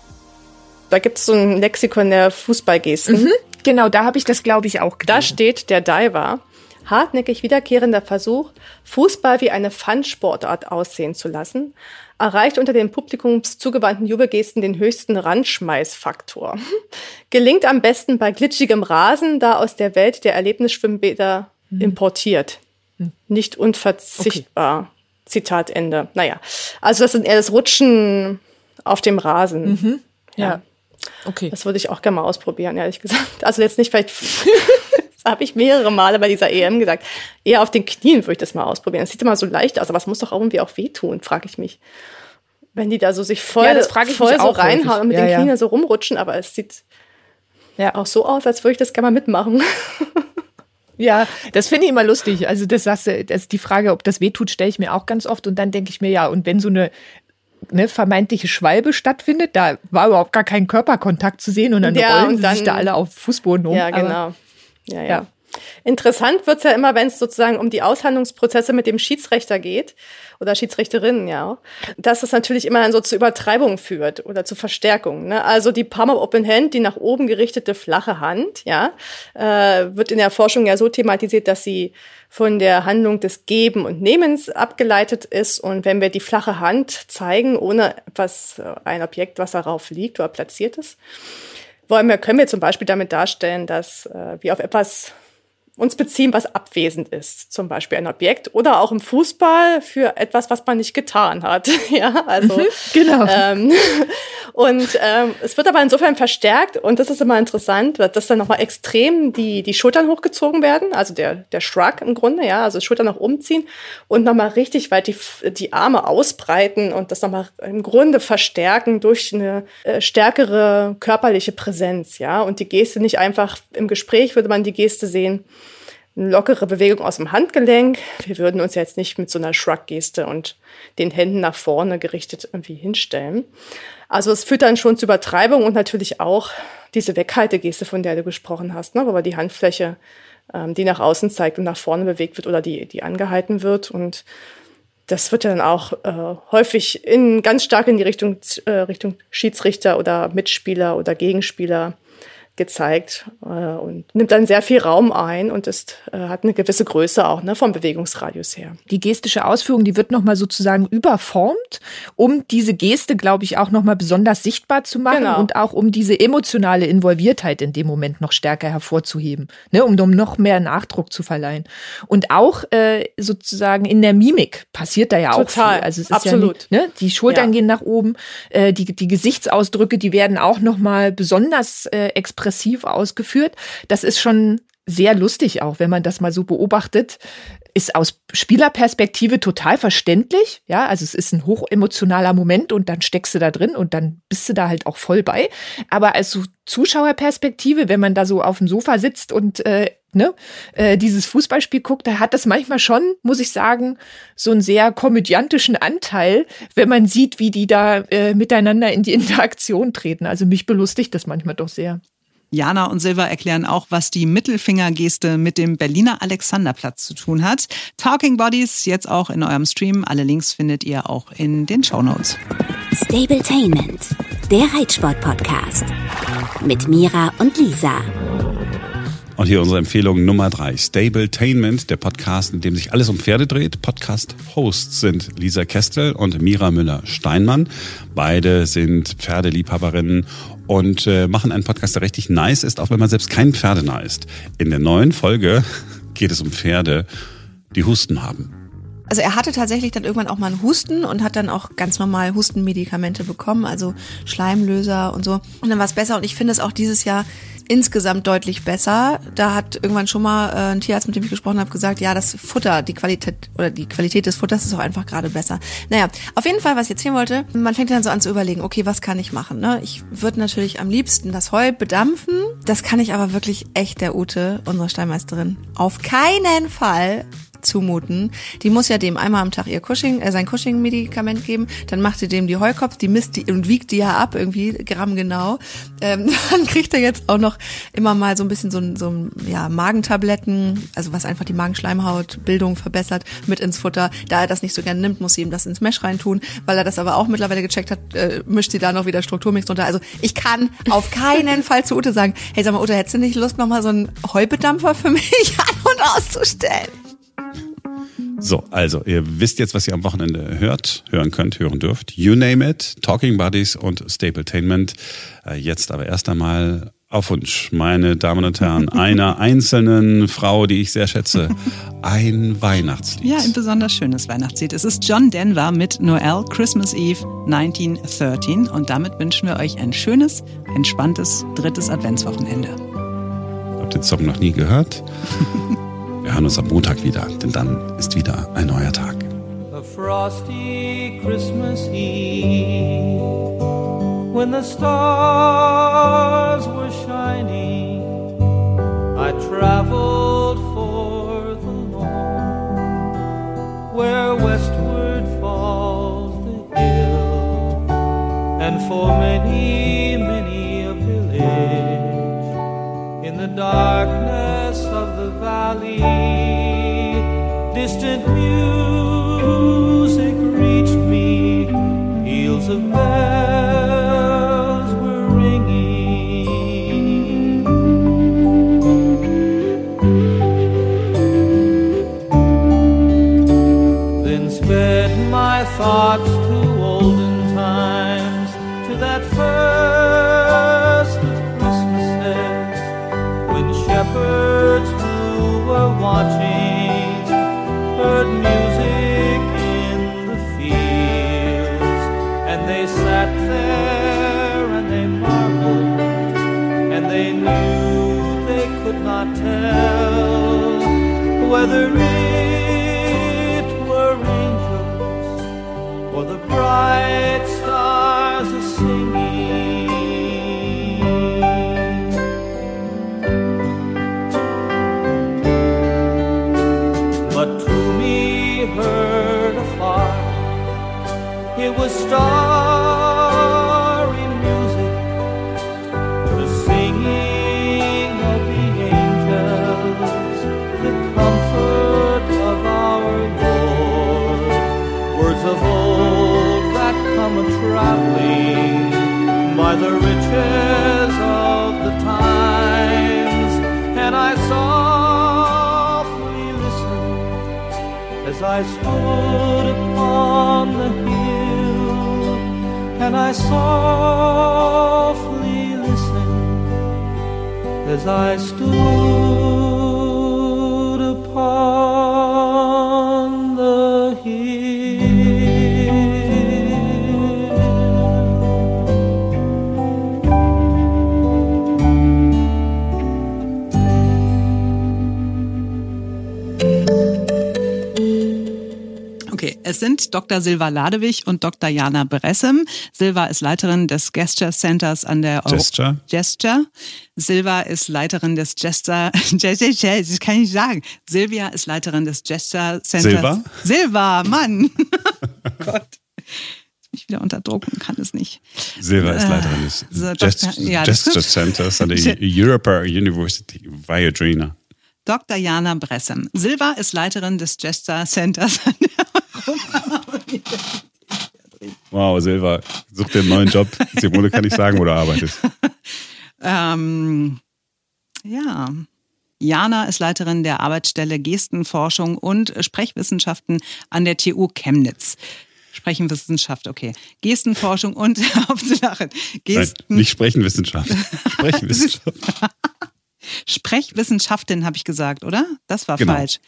Da gibt es so ein Lexikon der Fußballgesten. Mhm, genau, da habe ich das, glaube ich, auch gelesen. Da steht der Diver hartnäckig wiederkehrender Versuch, Fußball wie eine Fun-Sportart aussehen zu lassen, erreicht unter den publikumszugewandten Jubelgesten den höchsten Randschmeißfaktor. Gelingt am besten bei glitschigem Rasen, da aus der Welt der Erlebnisschwimmbäder mhm. importiert. Mhm. Nicht unverzichtbar. Okay. Zitat Ende. Naja, also das sind eher das Rutschen auf dem Rasen. Mhm. Ja. ja. Okay. Das würde ich auch gerne mal ausprobieren, ehrlich gesagt. Also jetzt nicht vielleicht, habe ich mehrere Male bei dieser EM gesagt. Eher auf den Knien würde ich das mal ausprobieren. Das sieht immer so leicht aus, aber es muss doch irgendwie auch wehtun, frage ich mich. Wenn die da so sich voll, ja, voll so reinhauen und mit ja, den Knien ja. so rumrutschen, aber es sieht ja auch so aus, als würde ich das gerne mal mitmachen. Ja, das finde ich immer lustig. Also das sagst du, das die Frage, ob das wehtut, stelle ich mir auch ganz oft. Und dann denke ich mir, ja, und wenn so eine ne, vermeintliche Schwalbe stattfindet, da war überhaupt gar kein Körperkontakt zu sehen und dann ja, rollen und dann, sich da alle auf Fußboden um. Ja, genau. Aber, ja, ja. Interessant wird's ja immer, wenn es sozusagen um die Aushandlungsprozesse mit dem Schiedsrichter geht oder Schiedsrichterinnen, ja, dass es natürlich immer dann so zu Übertreibungen führt oder zu Verstärkung. Ne? Also die Palm of Open Hand, die nach oben gerichtete flache Hand, ja, äh, wird in der Forschung ja so thematisiert, dass sie von der Handlung des Geben und Nehmens abgeleitet ist. Und wenn wir die flache Hand zeigen, ohne etwas, äh, ein Objekt, was darauf liegt oder platziert ist, wollen wir, können wir zum Beispiel damit darstellen, dass äh, wir auf etwas uns beziehen, was abwesend ist, zum Beispiel ein Objekt oder auch im Fußball für etwas, was man nicht getan hat. ja, also mhm, genau. Ähm, und ähm, es wird aber insofern verstärkt und das ist immer interessant, dass dann nochmal extrem die die Schultern hochgezogen werden, also der der Shrug im Grunde, ja, also Schultern nach oben ziehen und nochmal richtig weit die die Arme ausbreiten und das nochmal im Grunde verstärken durch eine äh, stärkere körperliche Präsenz, ja, und die Geste nicht einfach im Gespräch würde man die Geste sehen eine lockere Bewegung aus dem Handgelenk. Wir würden uns jetzt nicht mit so einer Shrug-Geste und den Händen nach vorne gerichtet irgendwie hinstellen. Also es führt dann schon zu Übertreibung und natürlich auch diese Weghaltegeste, von der du gesprochen hast, ne? wo die Handfläche, ähm, die nach außen zeigt und nach vorne bewegt wird oder die, die angehalten wird. Und das wird ja dann auch äh, häufig in, ganz stark in die Richtung, äh, Richtung Schiedsrichter oder Mitspieler oder Gegenspieler gezeigt äh, und nimmt dann sehr viel Raum ein und ist, äh, hat eine gewisse Größe auch ne, vom Bewegungsradius her. Die gestische Ausführung, die wird nochmal sozusagen überformt, um diese Geste, glaube ich, auch nochmal besonders sichtbar zu machen genau. und auch um diese emotionale Involviertheit in dem Moment noch stärker hervorzuheben, ne, um, um noch mehr Nachdruck zu verleihen. Und auch äh, sozusagen in der Mimik passiert da ja Total. auch viel. Also es ist Absolut. Ja, ne, die Schultern ja. gehen nach oben, äh, die, die Gesichtsausdrücke, die werden auch nochmal besonders äh, expressiv expressiv ausgeführt. Das ist schon sehr lustig auch, wenn man das mal so beobachtet. Ist aus Spielerperspektive total verständlich. Ja, also es ist ein hochemotionaler Moment und dann steckst du da drin und dann bist du da halt auch voll bei. Aber als Zuschauerperspektive, wenn man da so auf dem Sofa sitzt und äh, ne, äh, dieses Fußballspiel guckt, da hat das manchmal schon, muss ich sagen, so einen sehr komödiantischen Anteil, wenn man sieht, wie die da äh, miteinander in die Interaktion treten. Also mich belustigt das manchmal doch sehr. Jana und Silva erklären auch, was die Mittelfingergeste mit dem Berliner Alexanderplatz zu tun hat. Talking Bodies jetzt auch in eurem Stream. Alle Links findet ihr auch in den Show Notes. Stabletainment, der Reitsport-Podcast mit Mira und Lisa. Und hier unsere Empfehlung Nummer drei. Stabletainment, der Podcast, in dem sich alles um Pferde dreht. Podcast-Hosts sind Lisa Kestel und Mira Müller-Steinmann. Beide sind Pferdeliebhaberinnen und äh, machen einen Podcast, der richtig nice ist, auch wenn man selbst kein Pferdenah ist. In der neuen Folge geht es um Pferde, die Husten haben. Also er hatte tatsächlich dann irgendwann auch mal einen Husten und hat dann auch ganz normal Hustenmedikamente bekommen, also Schleimlöser und so. Und dann war es besser und ich finde es auch dieses Jahr insgesamt deutlich besser. Da hat irgendwann schon mal äh, ein Tierarzt, mit dem ich gesprochen habe, gesagt, ja, das Futter, die Qualität oder die Qualität des Futters ist auch einfach gerade besser. Naja, auf jeden Fall, was ich erzählen wollte, man fängt dann so an zu überlegen, okay, was kann ich machen? Ne? Ich würde natürlich am liebsten das Heu bedampfen. Das kann ich aber wirklich echt der Ute, unsere Steinmeisterin, auf keinen Fall zumuten. Die muss ja dem einmal am Tag ihr Cushing, äh, sein Cushing-Medikament geben, dann macht sie dem die Heukopf, die misst die und wiegt die ja ab, irgendwie Gramm genau. Ähm, dann kriegt er jetzt auch noch immer mal so ein bisschen so ein, so ein ja, Magentabletten, also was einfach die Magenschleimhautbildung verbessert, mit ins Futter. Da er das nicht so gerne nimmt, muss sie ihm das ins Mesh reintun, weil er das aber auch mittlerweile gecheckt hat, äh, mischt sie da noch wieder Strukturmix drunter. Also ich kann auf keinen Fall zu Ute sagen, hey sag mal Ute, hättest du nicht Lust, noch mal so einen Heubedampfer für mich an und auszustellen? So, also ihr wisst jetzt, was ihr am Wochenende hört, hören könnt, hören dürft. You name it, Talking Buddies und Stabletainment. Äh, jetzt aber erst einmal auf Wunsch, meine Damen und Herren, einer einzelnen Frau, die ich sehr schätze, ein Weihnachtslied. Ja, ein besonders schönes Weihnachtslied. Es ist John Denver mit Noel Christmas Eve 1913 und damit wünschen wir euch ein schönes, entspanntes drittes Adventswochenende. Habt ihr den Song noch nie gehört? Wir hören uns am Montag wieder, denn dann ist wieder ein neuer Tag. A frosty Christmas Eve when the stars were shining I traveled for the where westward falls the hill and for many many a village in the darkness valley. Distant music reached me. Peals of bells were ringing. Then sped my thoughts watching heard music in the fields and they sat there and they marveled and they knew they could not tell whether it was starry music the singing of the angels the comfort of our Lord. Words of old that come a traveling by the riches of the times. And I softly listened as I stood upon the and I softly listened as I stood es sind Dr. Silva Ladewig und Dr. Jana Bressem. Silva ist Leiterin des Gesture Centers an der Euro Gesture? Gesture. Silva ist Leiterin des Gesture, das kann ich sagen. Silvia ist Leiterin des Gesture Centers. Silva? Silva, Mann. Gott. Ich wieder unter Druck und kann es nicht. Silva ist Leiterin des So, ja, Gesture ist- Centers an der Europa University Viadrina. Dr. Jana Bressem. Silva ist Leiterin des Gesture Centers an der Wow, Silva, such dir einen neuen Job. Simone kann ich sagen, wo du arbeitest. Ähm, ja. Jana ist Leiterin der Arbeitsstelle Gestenforschung und Sprechwissenschaften an der TU Chemnitz. Sprechenwissenschaft, okay. Gestenforschung und Hauptsache Nein, Gesten. nicht Sprechenwissenschaft. Sprechenwissenschaft. Sprechwissenschaftin habe ich gesagt, oder? Das war Genau. falsch.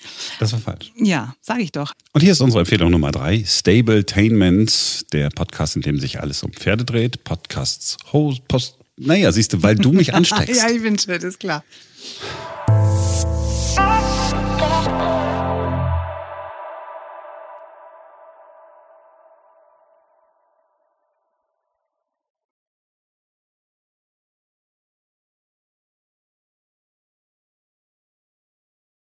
Das war falsch. Ja, sage ich doch. Und hier ist unsere Empfehlung Nummer drei. Stabletainment, der Podcast, in dem sich alles um Pferde dreht. Podcasts, Host, Post. Naja, siehst du, weil du mich ansteckst. ja, ich bin schön, ist klar.